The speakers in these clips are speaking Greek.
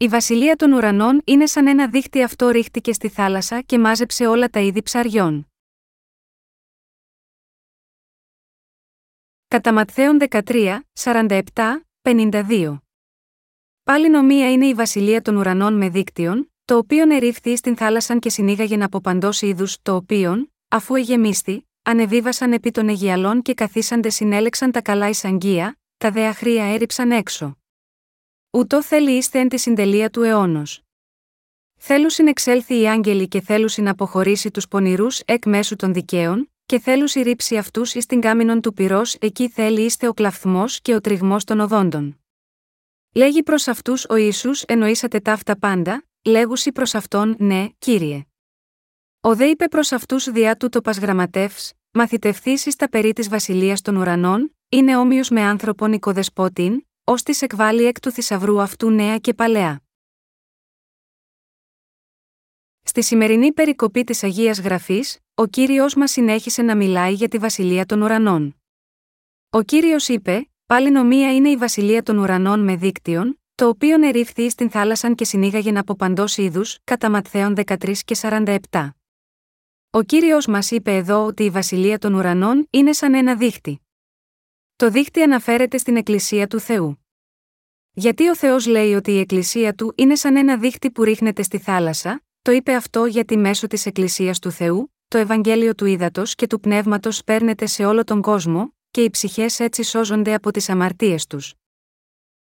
Η βασιλεία των ουρανών είναι σαν ένα δίχτυ αυτό ρίχτηκε στη θάλασσα και μάζεψε όλα τα είδη ψαριών. Κατά Ματθαίον 13, 47, 52. Πάλι νομία είναι η βασιλεία των ουρανών με δίκτυον, το οποίο ερήφθη στην θάλασσαν και συνήγαγεν από παντό είδους, το οποίον, αφού εγεμίστη, ανεβίβασαν επί των Αιγιαλών και καθίσαντε συνέλεξαν τα καλά εισαγγεία, τα δε αχρία έριψαν έξω. Ούτω θέλει είστε εν τη συντελεία του αιώνος. Θέλουν συνεξέλθει οι άγγελοι και θέλουν συναποχωρήσει τους πονηρούς εκ μέσου των δικαίων, και θέλουν ρίψει αυτούς εις την κάμινον του πυρός, εκεί θέλει είστε ο κλαφθμός και ο τριγμός των οδόντων. Λέγει προς αυτούς ο Ισού εννοήσατε ταύτα πάντα, λέγουσι προς αυτόν, ναι, κύριε. Ο δε είπε προς αυτούς διά του το πασγραμματεύ, μαθητευθήσει τα περί της βασιλείας των ουρανών, είναι όμοιος με άνθρωπον οικοδεσπότην, ως τη εκβάλλει εκ του θησαυρού αυτού νέα και παλαιά. Στη σημερινή περικοπή της Αγίας Γραφής, ο κύριος μας συνέχισε να μιλάει για τη βασιλεία των ουρανών. Ο κύριος είπε: Πάλι νομία είναι η βασιλεία των ουρανών με δίκτυον, το οποίο ερήφθη στην θάλασσαν και συνήγαγεν από παντός είδους, κατά Ματθαίων 13 και 47. Ο κύριος μας είπε εδώ ότι η βασιλεία των ουρανών είναι σαν ένα δίχτυ. Το δίχτυ αναφέρεται στην Εκκλησία του Θεού. Γιατί ο Θεός λέει ότι η Εκκλησία του είναι σαν ένα δίχτυ που ρίχνεται στη θάλασσα, το είπε αυτό γιατί μέσω της Εκκλησίας του Θεού, το Ευαγγέλιο του Ήδατος και του Πνεύματος παίρνεται σε όλο τον κόσμο, και οι ψυχές έτσι σώζονται από τις αμαρτίες τους.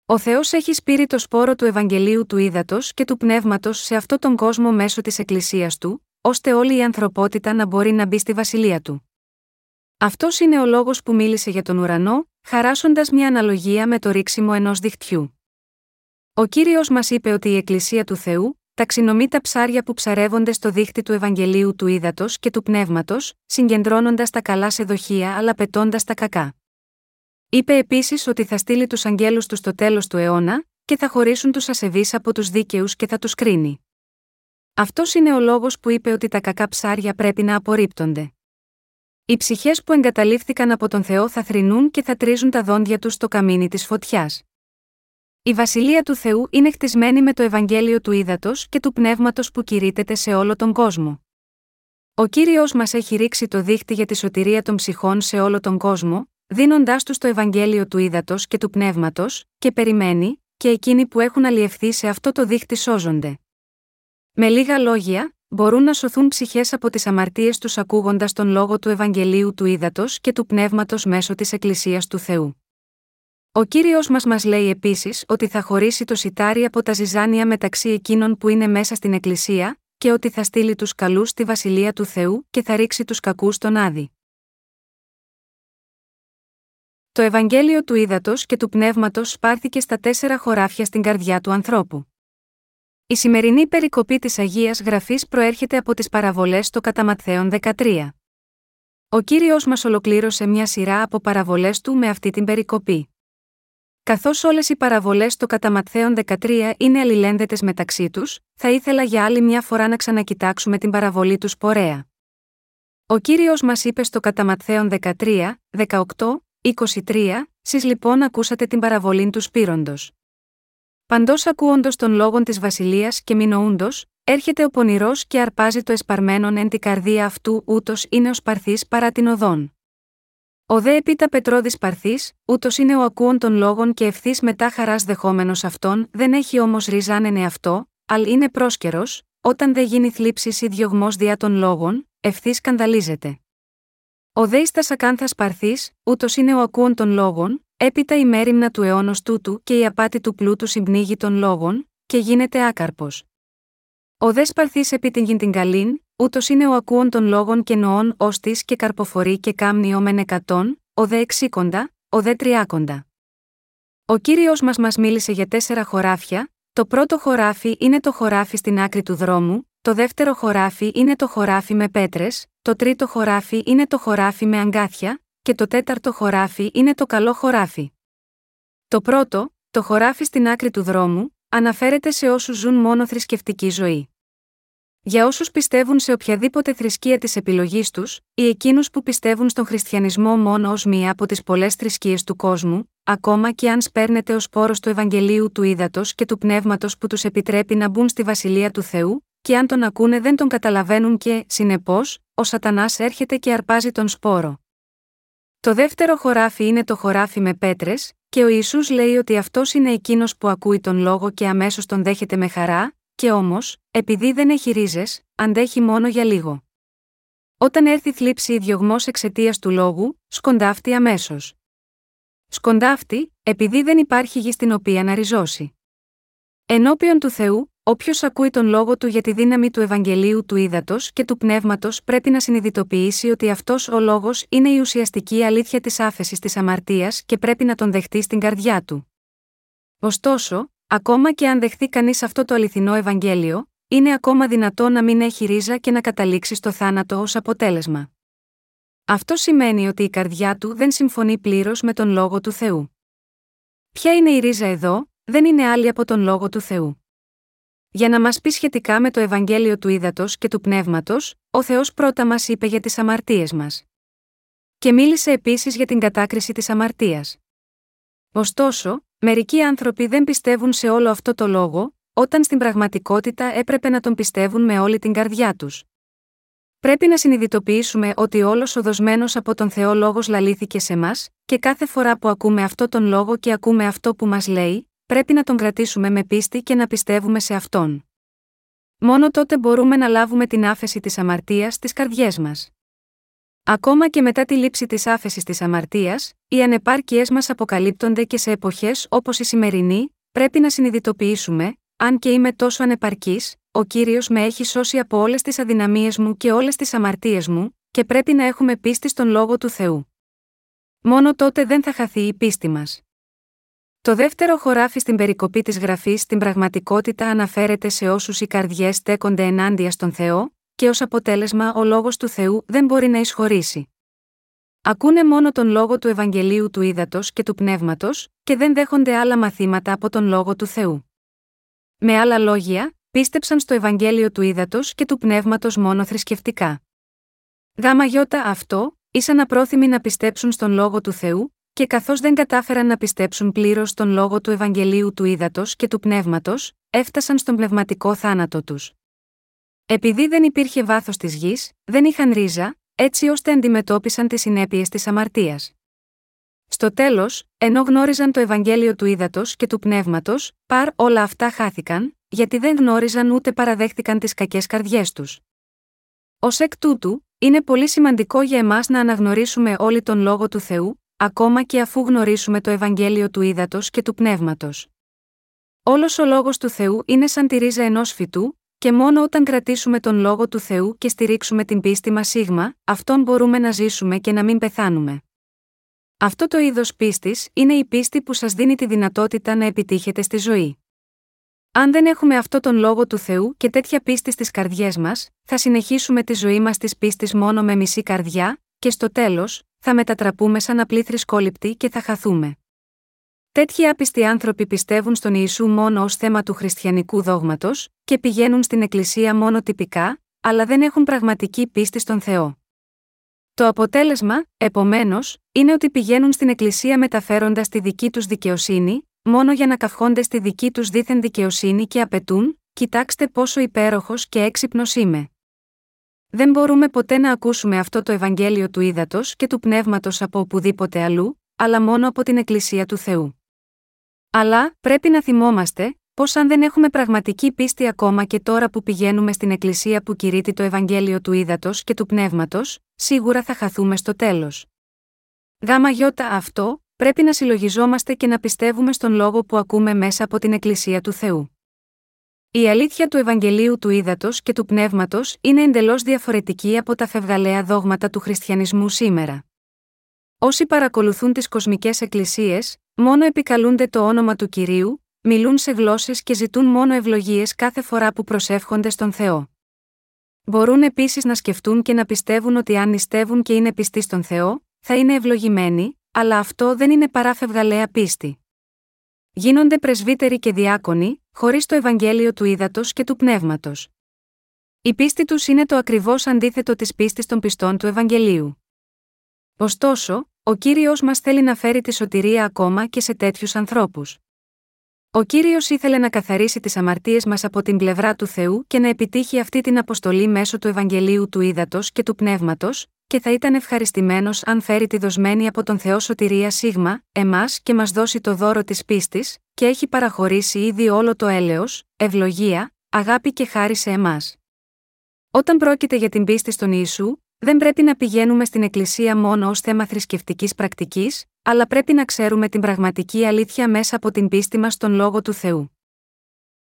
Ο Θεός έχει σπείρει το σπόρο του Ευαγγελίου του Ήδατος και του Πνεύματος σε αυτόν τον κόσμο μέσω της Εκκλησίας του, ώστε όλη η ανθρωπότητα να μπορεί να μπει στη βασιλεία του. Αυτός είναι ο λόγος που μίλησε για τον ουρανό, χαράσοντας μια αναλογία με το ρίξιμο ενός δικτυού. Ο κύριος μας είπε ότι η Εκκλησία του Θεού, ταξινομεί τα ψάρια που ψαρεύονται στο δίχτυ του Ευαγγελίου του Ήδατος και του Πνεύματος, συγκεντρώνοντας τα καλά σε δοχεία αλλά πετώντας τα κακά. Είπε επίσης ότι θα στείλει τους αγγέλους του στο τέλος του αιώνα, και θα χωρίσουν τους ασεβείς από τους δίκαιους και θα τους κρίνει. Αυτός είναι ο λόγος που είπε ότι τα κακά ψάρια πρέπει να απορρίπτονται. Οι ψυχές που εγκαταλείφθηκαν από τον Θεό θα θρυνούν και θα τρίζουν τα δόντια τους στο καμίνι της φωτιάς. Η βασιλεία του Θεού είναι χτισμένη με το Ευαγγέλιο του Ήδατος και του Πνεύματος που κηρύτεται σε όλο τον κόσμο. Ο κύριος μας έχει ρίξει το δίχτυ για τη σωτηρία των ψυχών σε όλο τον κόσμο, δίνοντάς τους το Ευαγγέλιο του Ήδατος και του Πνεύματος, και περιμένει, και εκείνοι που έχουν αλλιευθεί σε αυτό το δίχτυ σώζονται. Με λίγα λόγια, μπορούν να σωθούν ψυχές από τις αμαρτίες τους ακούγοντας τον λόγο του Ευαγγελίου του Ήδατος και του Πνεύματος μέσω της Εκκλησίας του Θεού. Ο κύριος μας μας λέει επίσης ότι θα χωρίσει το σιτάρι από τα ζυζάνια μεταξύ εκείνων που είναι μέσα στην Εκκλησία, και ότι θα στείλει τους καλούς στη βασιλεία του Θεού και θα ρίξει τους κακούς στον άδη. Το Ευαγγέλιο του Ήδατος και του Πνεύματος πάρθηκε στα τέσσερα χωράφια στην καρδιά του ανθρώπου. Η σημερινή περικοπή της Αγίας Γραφής προέρχεται από τις παραβολές στο Καταματθέων 13. Ο κύριος μας ολοκλήρωσε μια σειρά από παραβολές του με αυτή την περικοπή. Καθώς όλες οι παραβολές στο Καταματθέων 13 είναι αλληλένδετες μεταξύ τους, θα ήθελα για άλλη μια φορά να ξανακοιτάξουμε την παραβολή τους Σπορέα. Ο κύριος μας είπε στο Καταματθέων 13, 18, 23, Σεις λοιπόν ακούσατε την παραβολή του Σπύροντος. Παντός ακούοντος των λόγων της Βασιλείας και μηνοούντο, έρχεται ο πονηρός και αρπάζει το εσπαρμένον εν την καρδία αυτού, ούτως είναι ο σπαρθής παρά την οδόν. Ο δε επίτα Πετρόδης Παρθή, ούτως είναι ο ακούων των λόγων και ευθύς μετά χαράς δεχόμενος αυτόν, δεν έχει όμως ριζάνενε αυτό, αλλά είναι πρόσκαιρος, όταν δεν γίνει θλίψης ή διωγμός διά των λόγων, ευθύς σκανδαλίζεται. Ο δε ίστα ακάνθα Παρθή, ούτως είναι ο ακούων των λόγων, έπειτα η μέρημνα του αιώνος τούτου και η απάτη του πλούτου συμπνίγει των λόγων, και γίνεται άκαρπος. Ο δε Σπαρθή επί την γιν την καλήν, ούτως είναι ο ακούων των λόγων και νοών ως της και καρποφορεί και κάμνη μεν εκατόν, ο δε εξήκοντα, ο δε τριάκοντα. Ο κύριος μας μας μίλησε για τέσσερα χωράφια, το πρώτο χωράφι είναι το χωράφι στην άκρη του δρόμου, το δεύτερο χωράφι είναι το χωράφι με πέτρες, το τρίτο χωράφι είναι το χωράφι με αγκάθια, και το τέταρτο χωράφι είναι το καλό χωράφι. Το πρώτο, το χωράφι στην άκρη του δρόμου, αναφέρεται σε όσους ζουν μόνο θρησκευτική ζωή. Για όσους πιστεύουν σε οποιαδήποτε θρησκεία της επιλογής τους, ή εκείνους που πιστεύουν στον χριστιανισμό μόνο ως μία από τις πολλές θρησκείες του κόσμου, ακόμα και αν σπέρνεται ο σπόρο του Ευαγγελίου του ύδατο και του πνεύματος που τους επιτρέπει να μπουν στη βασιλεία του Θεού, και αν τον ακούνε δεν τον καταλαβαίνουν και, συνεπώς, ο Σατανάς έρχεται και αρπάζει τον σπόρο. Το δεύτερο χωράφι είναι το χωράφι με πέτρες, και ο Ισού λέει ότι αυτός είναι εκείνος που ακούει τον λόγο και αμέσως τον δέχεται με χαρά, και όμως, επειδή δεν έχει ρίζες, αντέχει μόνο για λίγο. Όταν έρθει θλίψη ή διωγμός εξαιτίας του λόγου, σκοντάφτει αμέσως. Σκοντάφτει, επειδή δεν υπάρχει γη στην οποία να ριζώσει. Ενώπιον του Θεού, όποιος ακούει τον λόγο του για τη δύναμη του Ευαγγελίου του ύδατο και του πνεύματος πρέπει να συνειδητοποιήσει ότι αυτός ο λόγος είναι η ουσιαστική αλήθεια της άφεσης της αμαρτίας και πρέπει να τον δεχτεί στην καρδιά του. Ωστόσο, ακόμα και αν δεχθεί κανείς αυτό το αληθινό Ευαγγέλιο, είναι ακόμα δυνατό να μην έχει ρίζα και να καταλήξει στο θάνατο ως αποτέλεσμα. Αυτό σημαίνει ότι η καρδιά του δεν συμφωνεί πλήρως με τον λόγο του Θεού. Ποια είναι η ρίζα εδώ, δεν είναι άλλη από τον λόγο του Θεού. Για να μας πει σχετικά με το Ευαγγέλιο του Ήδατος και του Πνεύματος, ο Θεός πρώτα μας είπε για τις αμαρτίες μας. Και μίλησε επίσης για την κατάκριση της αμαρτίας. Ωστόσο, μερικοί άνθρωποι δεν πιστεύουν σε όλο αυτό το λόγο, όταν στην πραγματικότητα έπρεπε να τον πιστεύουν με όλη την καρδιά τους. Πρέπει να συνειδητοποιήσουμε ότι όλος ο δοσμένος από τον Θεό λόγος λαλήθηκε σε μας, και κάθε φορά που ακούμε αυτό τον λόγο και ακούμε αυτό που μας λέει, πρέπει να τον κρατήσουμε με πίστη και να πιστεύουμε σε αυτόν. Μόνο τότε μπορούμε να λάβουμε την άφεση της αμαρτίας στις καρδιές μας. Ακόμα και μετά τη λήψη της άφεσης της αμαρτίας, οι ανεπάρκειές μας αποκαλύπτονται και σε εποχές όπως η σημερινή, πρέπει να συνειδητοποιήσουμε, αν και είμαι τόσο ανεπαρκής, ο κύριος με έχει σώσει από όλες τις αδυναμίες μου και όλες τις αμαρτίες μου, και πρέπει να έχουμε πίστη στον λόγο του Θεού. Μόνο τότε δεν θα χαθεί η πίστη μας. Το δεύτερο χωράφι στην περικοπή της γραφής στην πραγματικότητα αναφέρεται σε όσους οι καρδιές στέκονται ενάντια στον Θεό, και ως αποτέλεσμα ο λόγος του Θεού δεν μπορεί να εισχωρήσει. Ακούνε μόνο τον λόγο του Ευαγγελίου του Ήδατος και του Πνεύματος, και δεν δέχονται άλλα μαθήματα από τον λόγο του Θεού. Με άλλα λόγια, πίστεψαν στο Ευαγγέλιο του Ήδατος και του Πνεύματος μόνο θρησκευτικά. Γάμα γιώτα αυτό, ήσαν απρόθυμοι να πιστέψουν στον λόγο του Θεού, και καθώς δεν κατάφεραν να πιστέψουν πλήρως στον λόγο του Ευαγγελίου του Ήδατος και του Πνεύματος, έφτασαν στον πνευματικό θάνατο τους. Επειδή δεν υπήρχε βάθος της γης, δεν είχαν ρίζα, έτσι ώστε αντιμετώπισαν τις συνέπειες της αμαρτίας. Στο τέλος, ενώ γνώριζαν το Ευαγγέλιο του Ήδατος και του Πνεύματος, παρ όλα αυτά χάθηκαν, γιατί δεν γνώριζαν ούτε παραδέχτηκαν τις κακές καρδιές τους. Ω εκ τούτου, είναι πολύ σημαντικό για εμάς να αναγνωρίσουμε όλοι τον λόγο του Θεού, ακόμα και αφού γνωρίσουμε το Ευαγγέλιο του Ήδατος και του Πνεύματος. Όλος ο λόγος του Θεού είναι σαν τη ρίζα ενός φυτού, και μόνο όταν κρατήσουμε τον λόγο του Θεού και στηρίξουμε την πίστη μας σίγμα, αυτόν μπορούμε να ζήσουμε και να μην πεθάνουμε. Αυτό το είδος πίστης είναι η πίστη που σας δίνει τη δυνατότητα να επιτύχετε στη ζωή. Αν δεν έχουμε αυτό τον λόγο του Θεού και τέτοια πίστη στις καρδιές μας, θα συνεχίσουμε τη ζωή μας της πίστης μόνο με μισή καρδιά, και στο τέλος, θα μετατραπούμε σαν απλή θρησκόληπτοι και θα χαθούμε. Τέτοιοι άπιστοι άνθρωποι πιστεύουν στον Ιησού μόνο ως θέμα του χριστιανικού δόγματος, και πηγαίνουν στην Εκκλησία μόνο τυπικά, αλλά δεν έχουν πραγματική πίστη στον Θεό. Το αποτέλεσμα, επομένως, είναι ότι πηγαίνουν στην Εκκλησία μεταφέροντας τη δική τους δικαιοσύνη, μόνο για να καυχόνται στη δική τους δίθεν δικαιοσύνη και απαιτούν, κοιτάξτε πόσο υπέροχος και έξυπνος είμαι. Δεν μπορούμε ποτέ να ακούσουμε αυτό το Ευαγγέλιο του ύδατο και του πνεύματος από οπουδήποτε αλλού, αλλά μόνο από την Εκκλησία του Θεού. Αλλά, πρέπει να θυμόμαστε, πως αν δεν έχουμε πραγματική πίστη ακόμα και τώρα που πηγαίνουμε στην Εκκλησία που κηρύττει το Ευαγγέλιο του ύδατο και του πνεύματος, σίγουρα θα χαθούμε στο τέλος. Γάμα γιώτα αυτό, πρέπει να συλλογιζόμαστε και να πιστεύουμε στον λόγο που ακούμε μέσα από την Εκκλησία του Θεού. Η αλήθεια του Ευαγγελίου του Ήδατος και του Πνεύματος είναι εντελώς διαφορετική από τα φευγαλαία δόγματα του χριστιανισμού σήμερα. Όσοι παρακολουθούν τις κοσμικές εκκλησίες, μόνο επικαλούνται το όνομα του κυρίου, μιλούν σε γλώσσες και ζητούν μόνο ευλογίες κάθε φορά που προσεύχονται στον Θεό. Μπορούν επίσης να σκεφτούν και να πιστεύουν ότι αν νηστεύουν και είναι πιστοί στον Θεό, θα είναι ευλογημένοι, αλλά αυτό δεν είναι παρά φευγαλαία πίστη γίνονται πρεσβύτεροι και διάκονοι, χωρίς το Ευαγγέλιο του ύδατο και του πνεύματος. Η πίστη τους είναι το ακριβώς αντίθετο της πίστης των πιστών του Ευαγγελίου. Ωστόσο, ο κύριος μας θέλει να φέρει τη σωτηρία ακόμα και σε τέτοιους ανθρώπους. Ο κύριος ήθελε να καθαρίσει τις αμαρτίες μας από την πλευρά του Θεού και να επιτύχει αυτή την αποστολή μέσω του Ευαγγελίου του Ήδατος και του Πνεύματος, και θα ήταν ευχαριστημένος αν φέρει τη δοσμένη από τον Θεό σωτηρία σίγμα, εμάς και μας δώσει το δώρο της πίστης, και έχει παραχωρήσει ήδη όλο το έλεος, ευλογία, αγάπη και χάρη σε εμάς. Όταν πρόκειται για την πίστη στον Ιησού, δεν πρέπει να πηγαίνουμε στην Εκκλησία μόνο ως θέμα θρησκευτικής πρακτικής, αλλά πρέπει να ξέρουμε την πραγματική αλήθεια μέσα από την πίστη μας στον λόγο του Θεού.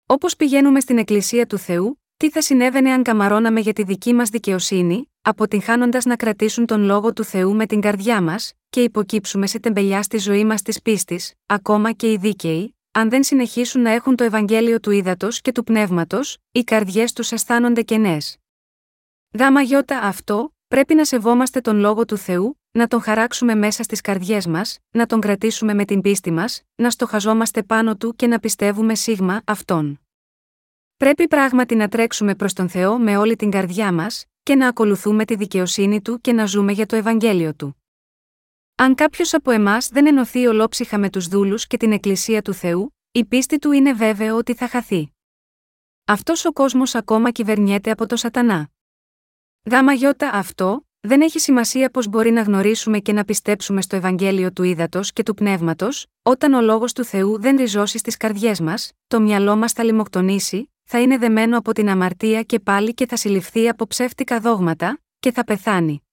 Όπως πηγαίνουμε στην Εκκλησία του Θεού, τι θα συνέβαινε αν καμαρώναμε για τη δική μας δικαιοσύνη, αποτυγχάνοντας να κρατήσουν τον λόγο του Θεού με την καρδιά μας, και υποκύψουμε σε τεμπελιά στη ζωή μας της πίστης, ακόμα και οι δίκαιοι, αν δεν συνεχίσουν να έχουν το Ευαγγέλιο του ύδατο και του πνεύματος, οι καρδιές τους αισθάνονται κενές. Γάμα γιώτα αυτό, πρέπει να σεβόμαστε τον λόγο του Θεού, να τον χαράξουμε μέσα στις καρδιές μας, να τον κρατήσουμε με την πίστη μας, να στοχαζόμαστε πάνω του και να πιστεύουμε σίγμα αυτόν. Πρέπει πράγματι να τρέξουμε προς τον Θεό με όλη την καρδιά μας, και να ακολουθούμε τη δικαιοσύνη του και να ζούμε για το Ευαγγέλιο του. Αν κάποιος από εμάς δεν ενωθεί ολόψυχα με τους δούλους και την Εκκλησία του Θεού, η πίστη του είναι βέβαιο ότι θα χαθεί. Αυτός ο κόσμος ακόμα κυβερνιέται από το Σατανά. Γάμα γιώτα αυτό, δεν έχει σημασία πώς μπορεί να γνωρίσουμε και να πιστέψουμε στο Ευαγγέλιο του Ήδατος και του Πνεύματος, όταν ο λόγος του Θεού δεν ριζώσει στις καρδιές μας, το μυαλό μας θα λιμοκτονήσει, θα είναι δεμένο από την αμαρτία και πάλι και θα συλληφθεί από ψεύτικα δόγματα, και θα πεθάνει.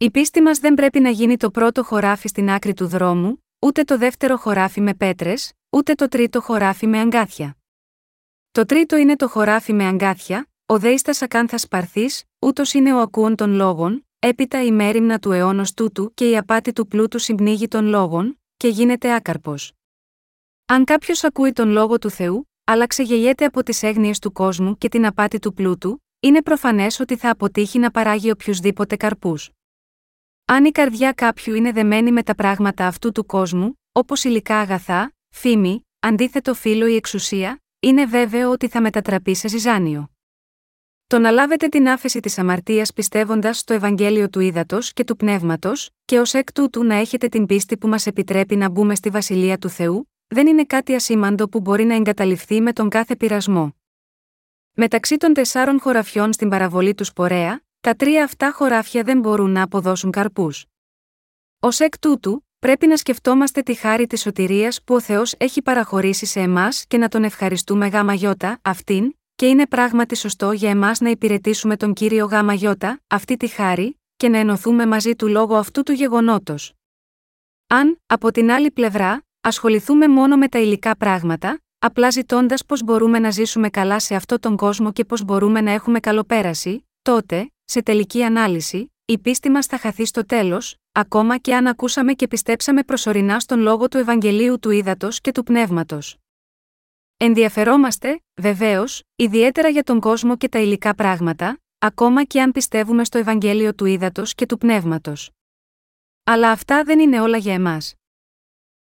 Η πίστη μας δεν πρέπει να γίνει το πρώτο χωράφι στην άκρη του δρόμου, ούτε το δεύτερο χωράφι με πέτρες, ούτε το τρίτο χωράφι με αγκάθια. Το τρίτο είναι το χωράφι με αγκάθια, ο δέιστας ακάνθα παρθή, ούτως είναι ο ακούων των λόγων, έπειτα η μέρημνα του αιώνος τούτου και η απάτη του πλούτου συμπνίγει των λόγων, και γίνεται άκαρπος. Αν κάποιος ακούει τον λόγο του Θεού, αλλά ξεγελιέται από τις έγνοιες του κόσμου και την απάτη του πλούτου, είναι προφανές ότι θα αποτύχει να παράγει οποιουσδήποτε καρπούς. Αν η καρδιά κάποιου είναι δεμένη με τα πράγματα αυτού του κόσμου, όπως υλικά αγαθά, φήμη, αντίθετο φίλο ή εξουσία, είναι βέβαιο ότι θα μετατραπεί σε ζυζάνιο. Το να λάβετε την άφεση της αμαρτίας πιστεύοντας στο Ευαγγέλιο του Ήδατος και του Πνεύματος, και ως εκ τούτου να έχετε την πίστη που μας επιτρέπει να μπούμε στη βασιλεία του Θεού, δεν είναι κάτι ασήμαντο που μπορεί να εγκαταληφθεί με τον κάθε πειρασμό. Μεταξύ των τεσσάρων χωραφιών στην παραβολή του Σπορέα, τα τρία αυτά χωράφια δεν μπορούν να αποδώσουν καρπούς. Ω εκ τούτου, πρέπει να σκεφτόμαστε τη χάρη της σωτηρίας που ο Θεός έχει παραχωρήσει σε εμάς και να τον ευχαριστούμε γάμα γιώτα, αυτήν, και είναι πράγματι σωστό για εμάς να υπηρετήσουμε τον κύριο γάμα γιώτα, αυτή τη χάρη, και να ενωθούμε μαζί του λόγω αυτού του γεγονότος. Αν, από την άλλη πλευρά, ασχοληθούμε μόνο με τα υλικά πράγματα, απλά ζητώντας πώς μπορούμε να ζήσουμε καλά σε αυτόν τον κόσμο και πώς μπορούμε να έχουμε καλοπέραση, τότε, σε τελική ανάλυση, η πίστη μας θα χαθεί στο τέλος, ακόμα και αν ακούσαμε και πιστέψαμε προσωρινά στον λόγο του Ευαγγελίου του Ήδατος και του Πνεύματος. Ενδιαφερόμαστε, βεβαίως, ιδιαίτερα για τον κόσμο και τα υλικά πράγματα, ακόμα και αν πιστεύουμε στο Ευαγγέλιο του Ήδατος και του Πνεύματος. Αλλά αυτά δεν είναι όλα για εμάς.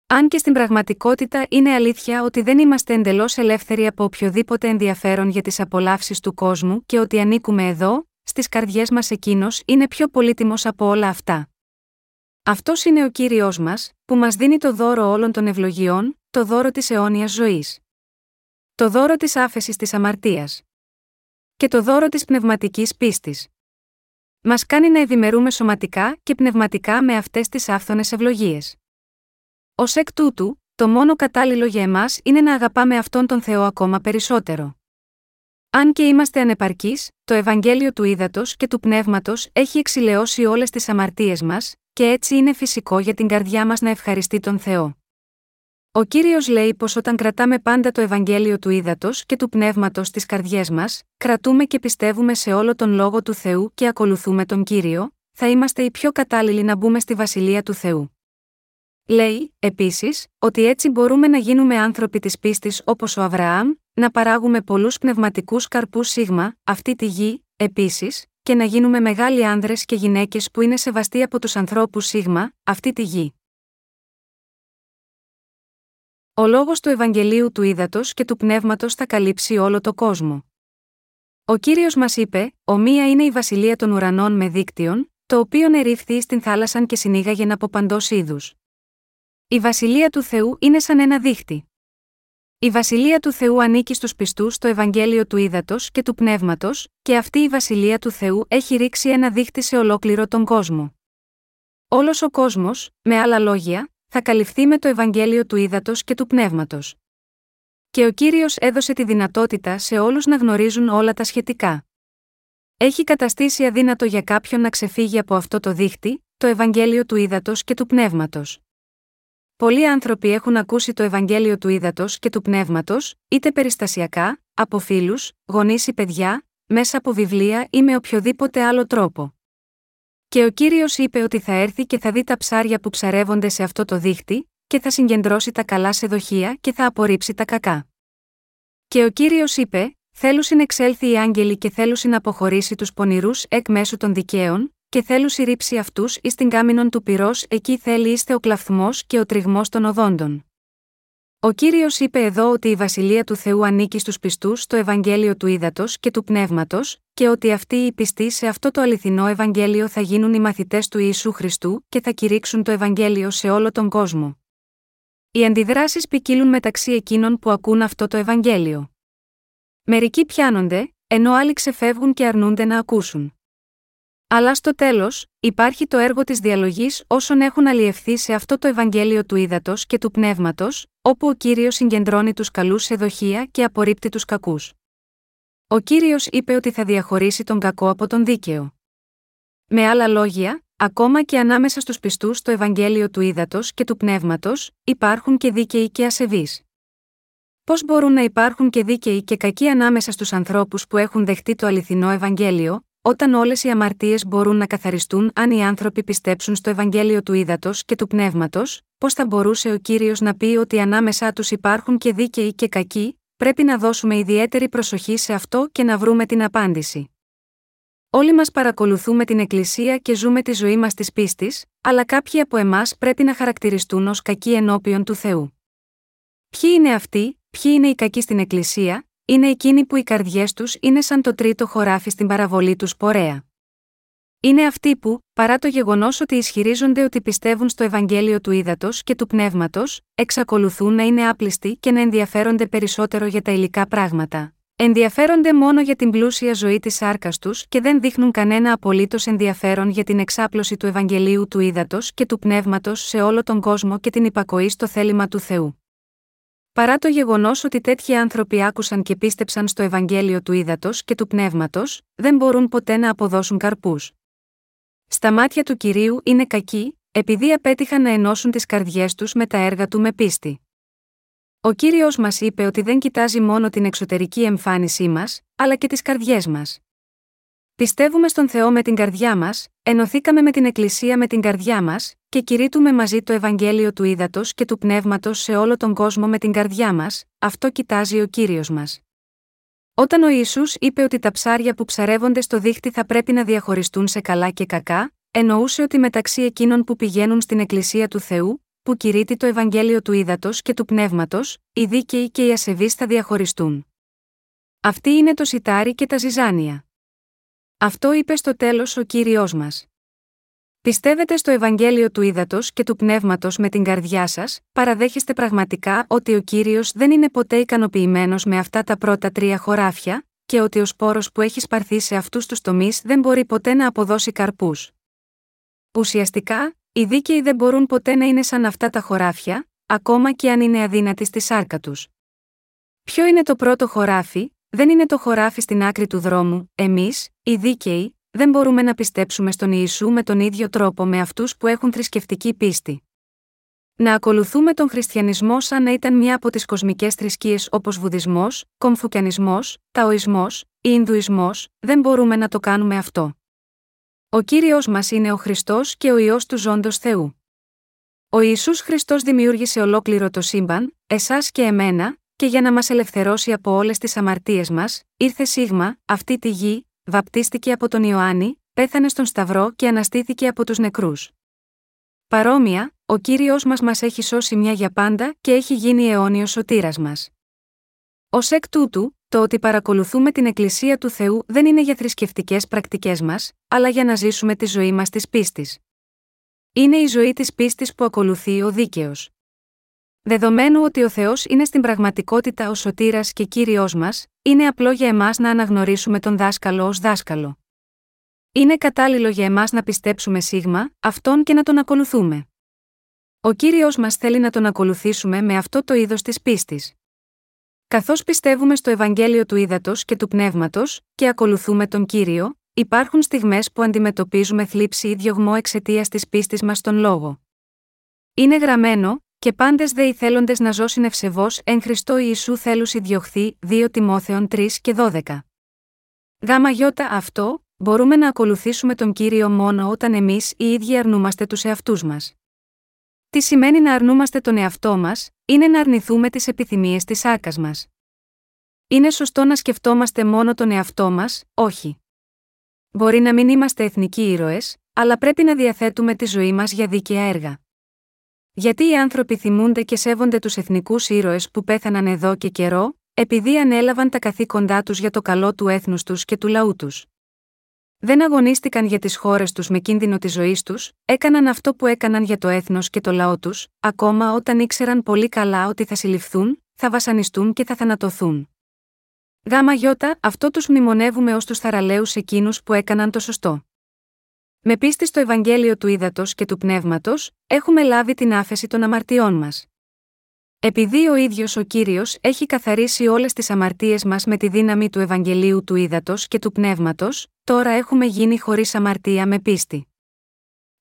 Αν και στην πραγματικότητα είναι αλήθεια ότι δεν είμαστε εντελώς ελεύθεροι από οποιοδήποτε ενδιαφέρον για τις απολαύσεις του κόσμου και ότι ανήκουμε εδώ, στις καρδιές μας εκείνος είναι πιο πολύτιμος από όλα αυτά. Αυτός είναι ο κύριος μας, που μας δίνει το δώρο όλων των ευλογιών, το δώρο της αιώνιας ζωής. Το δώρο της άφεσης της αμαρτίας. Και το δώρο της πνευματικής πίστης. Μας κάνει να ευημερούμε σωματικά και πνευματικά με αυτές τις άφθονες ευλογίες. Ω εκ τούτου, το μόνο κατάλληλο για εμάς είναι να αγαπάμε αυτόν τον Θεό ακόμα περισσότερο. Αν και είμαστε ανεπαρκείς, το Ευαγγέλιο του Ήδατος και του Πνεύματος έχει εξηλαιώσει όλες τις αμαρτίες μας, και έτσι είναι φυσικό για την καρδιά μας να ευχαριστεί τον Θεό. Ο κύριος λέει πως όταν κρατάμε πάντα το Ευαγγέλιο του Ήδατος και του Πνεύματος στις καρδιές μας, κρατούμε και πιστεύουμε σε όλο τον λόγο του Θεού και ακολουθούμε τον κύριο, θα είμαστε οι πιο κατάλληλοι να μπούμε στη βασιλεία του Θεού. Λέει, επίσης, ότι έτσι μπορούμε να γίνουμε άνθρωποι της πίστης όπως ο Αβραάμ, να παράγουμε πολλούς πνευματικούς καρπούς σίγμα, αυτή τη γη, επίσης, και να γίνουμε μεγάλοι άνδρες και γυναίκες που είναι σεβαστοί από τους ανθρώπους σίγμα, αυτή τη γη. Ο λόγος του Ευαγγελίου του Ήδατος και του Πνεύματος θα καλύψει όλο το κόσμο. Ο κύριος μας είπε: Ο μία είναι η βασιλεία των ουρανών με δίκτυον, το οποίο ερήφθη στην θάλασσαν και συνήγαγεν από παντός είδους. Η βασιλεία του Θεού είναι σαν ένα δίχτυ. Η βασιλεία του Θεού ανήκει στους πιστούς στο Ευαγγέλιο του Ήδατος και του Πνεύματος, και αυτή η βασιλεία του Θεού έχει ρίξει ένα δίχτυ σε ολόκληρο τον κόσμο. Όλος ο κόσμος, με άλλα λόγια, θα καλυφθεί με το Ευαγγέλιο του Ήδατος και του Πνεύματος. Και ο κύριος έδωσε τη δυνατότητα σε όλους να γνωρίζουν όλα τα σχετικά. Έχει καταστήσει αδύνατο για κάποιον να ξεφύγει από αυτό το δίχτυ, το Ευαγγέλιο του Ήδατος και του Πνεύματος. Πολλοί άνθρωποι έχουν ακούσει το Ευαγγέλιο του Ήδατος και του Πνεύματος, είτε περιστασιακά, από φίλους, γονείς ή παιδιά, μέσα από βιβλία ή με οποιοδήποτε άλλο τρόπο. Και ο κύριος είπε ότι θα έρθει και θα δει τα ψάρια που ψαρεύονται σε αυτό το δίχτυ, και θα συγκεντρώσει τα καλά σε δοχεία και θα απορρίψει τα κακά. Και ο κύριος είπε: Θέλουσιν εξέλθει οι άγγελοι και θέλουσιν αποχωρήσει τους πονηρούς εκ μέσω των δικαίων, και θέλουν ρίψει αυτούς εις την κάμινον του πυρός, εκεί θέλει είστε ο κλαφθμός και ο τριγμός των οδόντων. Ο κύριος είπε εδώ ότι η βασιλεία του Θεού ανήκει στους πιστούς στο Ευαγγέλιο του Ήδατος και του Πνεύματος, και ότι αυτοί οι πιστοί σε αυτό το αληθινό Ευαγγέλιο θα γίνουν οι μαθητές του Ιησού Χριστού και θα κηρύξουν το Ευαγγέλιο σε όλο τον κόσμο. Οι αντιδράσεις ποικίλουν μεταξύ εκείνων που ακούν αυτό το Ευαγγέλιο. Μερικοί πιάνονται, ενώ άλλοι ξεφεύγουν και αρνούνται να ακούσουν. Αλλά στο τέλος, υπάρχει το έργο της διαλογής όσων έχουν αλλιευθεί σε αυτό το Ευαγγέλιο του ύδατο και του πνεύματος, όπου ο κύριος συγκεντρώνει τους καλούς σε δοχεία και απορρίπτει τους κακούς. Ο κύριος είπε ότι θα διαχωρίσει τον κακό από τον δίκαιο. Με άλλα λόγια, ακόμα και ανάμεσα στους πιστούς στο Ευαγγέλιο του ύδατο και του πνεύματος, υπάρχουν και δίκαιοι και ασεβείς. Πώς μπορούν να υπάρχουν και δίκαιοι και κακοί ανάμεσα στους ανθρώπους που έχουν δεχτεί το αληθινό Ευαγγέλιο, όταν όλες οι αμαρτίες μπορούν να καθαριστούν αν οι άνθρωποι πιστέψουν στο Ευαγγέλιο του ύδατο και του πνεύματος, πώς θα μπορούσε ο κύριος να πει ότι ανάμεσά τους υπάρχουν και δίκαιοι και κακοί, πρέπει να δώσουμε ιδιαίτερη προσοχή σε αυτό και να βρούμε την απάντηση. Όλοι μας παρακολουθούμε την Εκκλησία και ζούμε τη ζωή μας της πίστης, αλλά κάποιοι από εμάς πρέπει να χαρακτηριστούν ως κακοί ενώπιον του Θεού. Ποιοι είναι αυτοί, ποιοι είναι οι κακοί στην Εκκλησία, είναι εκείνοι που οι καρδιές τους είναι σαν το τρίτο χωράφι στην παραβολή τους πορεία. Είναι αυτοί που, παρά το γεγονός ότι ισχυρίζονται ότι πιστεύουν στο Ευαγγέλιο του Ήδατος και του Πνεύματος, εξακολουθούν να είναι άπλιστοι και να ενδιαφέρονται περισσότερο για τα υλικά πράγματα. Ενδιαφέρονται μόνο για την πλούσια ζωή της άρκα τους και δεν δείχνουν κανένα απολύτως ενδιαφέρον για την εξάπλωση του Ευαγγελίου του Ήδατος και του Πνεύματος σε όλο τον κόσμο και την υπακοή στο θέλημα του Θεού. Παρά το γεγονός ότι τέτοιοι άνθρωποι άκουσαν και πίστεψαν στο Ευαγγέλιο του ύδατο και του πνεύματος, δεν μπορούν ποτέ να αποδώσουν καρπούς. Στα μάτια του κυρίου είναι κακοί, επειδή απέτυχαν να ενώσουν τις καρδιές τους με τα έργα του με πίστη. Ο κύριος μας είπε ότι δεν κοιτάζει μόνο την εξωτερική εμφάνισή μας, αλλά και τις καρδιές μας. Πιστεύουμε στον Θεό με την καρδιά μας, ενωθήκαμε με την Εκκλησία με την καρδιά μας, και κηρύττουμε μαζί το Ευαγγέλιο του Ήδατος και του Πνεύματος σε όλο τον κόσμο με την καρδιά μας, αυτό κοιτάζει ο κύριος μας. Όταν ο Ισού είπε ότι τα ψάρια που ψαρεύονται στο δίχτυ θα πρέπει να διαχωριστούν σε καλά και κακά, εννοούσε ότι μεταξύ εκείνων που πηγαίνουν στην Εκκλησία του Θεού, που κηρύττει το Ευαγγέλιο του Ήδατος και του Πνεύματος, οι δίκαιοι και οι ασεβείς θα διαχωριστούν. Αυτή είναι το σιτάρι και τα ζυζάνια. Αυτό είπε στο τέλος ο κύριος μας. Πιστεύετε στο Ευαγγέλιο του Ήδατος και του Πνεύματος με την καρδιά σας, παραδέχεστε πραγματικά ότι ο κύριος δεν είναι ποτέ ικανοποιημένος με αυτά τα πρώτα τρία χωράφια, και ότι ο σπόρος που έχει σπαρθεί σε αυτούς τους τομείς δεν μπορεί ποτέ να αποδώσει καρπούς. Ουσιαστικά, οι δίκαιοι δεν μπορούν ποτέ να είναι σαν αυτά τα χωράφια, ακόμα και αν είναι αδύνατοι στη σάρκα τους. Ποιο είναι το πρώτο χωράφι, δεν είναι το χωράφι στην άκρη του δρόμου, εμείς, οι δίκαιοι, δεν μπορούμε να πιστέψουμε στον Ιησού με τον ίδιο τρόπο με αυτούς που έχουν θρησκευτική πίστη. Να ακολουθούμε τον χριστιανισμό σαν να ήταν μια από τις κοσμικές θρησκείες όπως Βουδισμός, Κομφουκιανισμός, Ταοισμός ή Ινδουισμός, δεν μπορούμε να το κάνουμε αυτό. Ο κύριος μας είναι ο Χριστός και ο ιό του ζώντος Θεού. Ο Ιησούς Χριστός δημιούργησε ολόκληρο το σύμπαν, εσάς και εμένα, και για να μας ελευθερώσει από όλες τις αμαρτίες μας, ήρθε σίγμα, αυτή τη γη, βαπτίστηκε από τον Ιωάννη, πέθανε στον Σταυρό και αναστήθηκε από τους νεκρούς. Παρόμοια, ο κύριος μας μας έχει σώσει μια για πάντα και έχει γίνει αιώνιος σωτήρας μας. Ω εκ τούτου, το ότι παρακολουθούμε την Εκκλησία του Θεού δεν είναι για θρησκευτικές πρακτικές μας, αλλά για να ζήσουμε τη ζωή μας της πίστης. Είναι η ζωή της πίστης που ακολουθεί ο δίκαιος. Δεδομένου ότι ο Θεός είναι στην πραγματικότητα ο σωτήρας και κύριο μας, είναι απλό για εμάς να αναγνωρίσουμε τον δάσκαλο ως δάσκαλο. Είναι κατάλληλο για εμάς να πιστέψουμε σίγμα, αυτόν και να τον ακολουθούμε. Ο κύριος μας θέλει να τον ακολουθήσουμε με αυτό το είδος της πίστης. Καθώς πιστεύουμε στο Ευαγγέλιο του Ήδατος και του Πνεύματος, και ακολουθούμε τον κύριο, υπάρχουν στιγμές που αντιμετωπίζουμε θλίψη ή διωγμό εξαιτίας της πίστης μας στον λόγο. Είναι γραμμένο, και πάντες δε θέλοντες να ζώσουν ευσεβώς εν Χριστώ Ιησού θέλουν διωχθεί 2 Τιμόθεων 3 και 12. Γάμα γιώτα αυτό, μπορούμε να ακολουθήσουμε τον κύριο μόνο όταν εμείς οι ίδιοι αρνούμαστε τους εαυτούς μας. Τι σημαίνει να αρνούμαστε τον εαυτό μας, είναι να αρνηθούμε τις επιθυμίες της άρκα μας. Είναι σωστό να σκεφτόμαστε μόνο τον εαυτό μας, όχι. Μπορεί να μην είμαστε εθνικοί ήρωες, αλλά πρέπει να διαθέτουμε τη ζωή μας για δίκαια έργα. Γιατί οι άνθρωποι θυμούνται και σέβονται τους εθνικούς ήρωες που πέθαναν εδώ και καιρό, επειδή ανέλαβαν τα καθήκοντά τους για το καλό του έθνους τους και του λαού τους. Δεν αγωνίστηκαν για τις χώρες τους με κίνδυνο της ζωής τους, έκαναν αυτό που έκαναν για το έθνος και το λαό τους, ακόμα όταν ήξεραν πολύ καλά ότι θα συλληφθούν, θα βασανιστούν και θα θανατωθούν. Γάμα γιώτα, αυτό τους μνημονεύουμε ως τους θαραλέους εκείνους που έκαναν το σωστό. Με πίστη στο Ευαγγέλιο του Ήδατος και του Πνεύματος, έχουμε λάβει την άφεση των αμαρτιών μας. Επειδή ο ίδιος ο κύριος έχει καθαρίσει όλες τις αμαρτίες μας με τη δύναμη του Ευαγγελίου του Ήδατος και του Πνεύματος, τώρα έχουμε γίνει χωρίς αμαρτία με πίστη.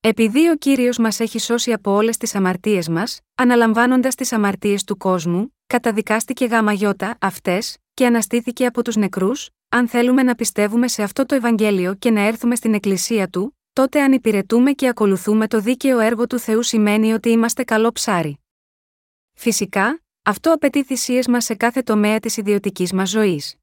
Επειδή ο κύριος μας έχει σώσει από όλες τις αμαρτίες μας, αναλαμβάνοντας τις αμαρτίες του κόσμου, καταδικάστηκε γάμα γιώτα αυτές, και αναστήθηκε από τους νεκρούς, αν θέλουμε να πιστεύουμε σε αυτό το Ευαγγέλιο και να έρθουμε στην Εκκλησία του, τότε αν υπηρετούμε και ακολουθούμε το δίκαιο έργο του Θεού σημαίνει ότι είμαστε καλό ψάρι. Φυσικά, αυτό απαιτεί θυσίες μας σε κάθε τομέα της ιδιωτικής μας ζωής.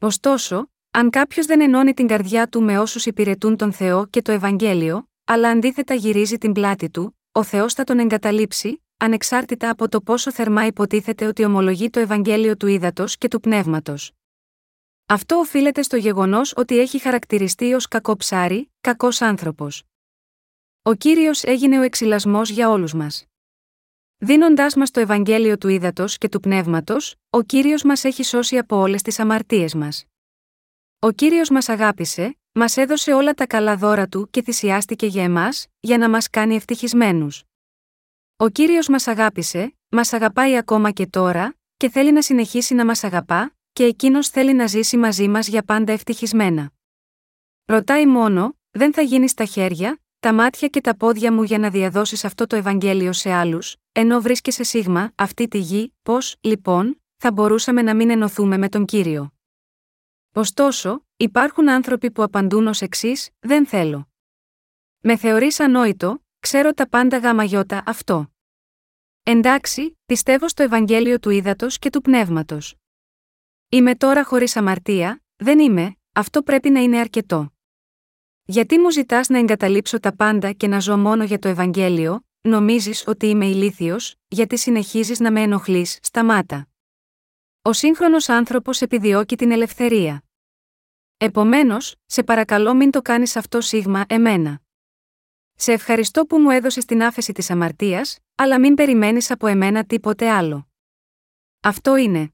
Ωστόσο, αν κάποιος δεν ενώνει την καρδιά του με όσους υπηρετούν τον Θεό και το Ευαγγέλιο, αλλά αντίθετα γυρίζει την πλάτη του, ο Θεός θα τον εγκαταλείψει, ανεξάρτητα από το πόσο θερμά υποτίθεται ότι ομολογεί το Ευαγγέλιο του ύδατος και του πνεύματος. Αυτό οφείλεται στο γεγονός ότι έχει χαρακτηριστεί ως κακό ψάρι, κακός άνθρωπος. Ο κύριος έγινε ο εξυλασμός για όλους μας. Δίνοντάς μας το Ευαγγέλιο του ύδατο και του πνεύματος, ο κύριος μας έχει σώσει από όλες τις αμαρτίες μας. Ο κύριος μας αγάπησε, μας έδωσε όλα τα καλά δώρα του και θυσιάστηκε για εμάς, για να μας κάνει ευτυχισμένους. Ο κύριος μας αγάπησε, μας αγαπάει ακόμα και τώρα, και θέλει να συνεχίσει να μας αγαπά, και εκείνος θέλει να ζήσει μαζί μας για πάντα ευτυχισμένα. Ρωτάει μόνο, δεν θα γίνεις στα χέρια, τα μάτια και τα πόδια μου για να διαδώσεις αυτό το Ευαγγέλιο σε άλλους, ενώ βρίσκεσαι σίγμα, αυτή τη γη, πώς, λοιπόν, θα μπορούσαμε να μην ενωθούμε με τον κύριο. Ωστόσο, υπάρχουν άνθρωποι που απαντούν ως εξής: Δεν θέλω. Με θεωρείς ανόητο, ξέρω τα πάντα γαμαγιώτα αυτό. Εντάξει, πιστεύω στο Ευαγγέλιο του ύδατο και του πνεύματος. Είμαι τώρα χωρίς αμαρτία, δεν είμαι, αυτό πρέπει να είναι αρκετό. Γιατί μου ζητάς να εγκαταλείψω τα πάντα και να ζω μόνο για το Ευαγγέλιο, νομίζεις ότι είμαι ηλίθιος, γιατί συνεχίζεις να με ενοχλείς, σταμάτα. Ο σύγχρονος άνθρωπος επιδιώκει την ελευθερία. Επομένως, σε παρακαλώ μην το κάνεις αυτό σίγμα εμένα. Σε ευχαριστώ που μου έδωσες την άφεση της αμαρτίας, αλλά μην περιμένεις από εμένα τίποτε άλλο. Αυτό είναι.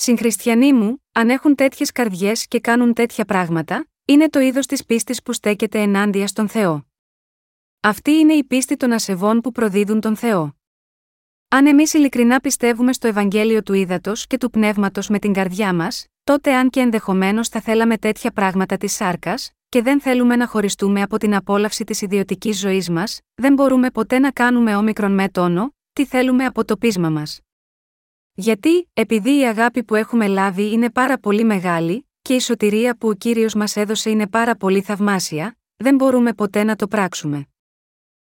Συγχριστιανοί μου, αν έχουν τέτοιες καρδιές και κάνουν τέτοια πράγματα, είναι το είδος της πίστης που στέκεται ενάντια στον Θεό. Αυτή είναι η πίστη των ασεβών που προδίδουν τον Θεό. Αν εμείς ειλικρινά πιστεύουμε στο Ευαγγέλιο του Ήδατος και του Πνεύματος με την καρδιά μας, τότε αν και ενδεχομένως θα θέλαμε τέτοια πράγματα της σάρκας, και δεν θέλουμε να χωριστούμε από την απόλαυση της ιδιωτικής ζωής μας, δεν μπορούμε ποτέ να κάνουμε όμικρον με τόνο, τι θέλουμε από το πείσμα μας. Γιατί, επειδή η αγάπη που έχουμε λάβει είναι πάρα πολύ μεγάλη, και η σωτηρία που ο κύριος μας έδωσε είναι πάρα πολύ θαυμάσια, δεν μπορούμε ποτέ να το πράξουμε.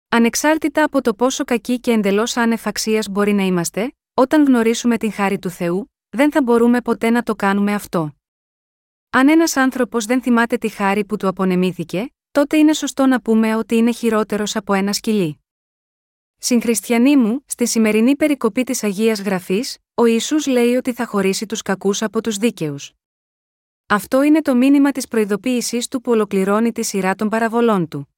Ανεξάρτητα από το πόσο κακοί και εντελώς άνευ αξίας μπορεί να είμαστε, όταν γνωρίσουμε την χάρη του Θεού, δεν θα μπορούμε ποτέ να το κάνουμε αυτό. Αν ένας άνθρωπος δεν θυμάται τη χάρη που του απονεμήθηκε, τότε είναι σωστό να πούμε ότι είναι χειρότερος από ένα σκυλί. Συγχριστιανοί μου, στη σημερινή περικοπή της Αγίας Γραφής, ο Ισού λέει ότι θα χωρίσει τους κακούς από τους δίκαιους. Αυτό είναι το μήνυμα της προειδοποίησής του που ολοκληρώνει τη σειρά των παραβολών του.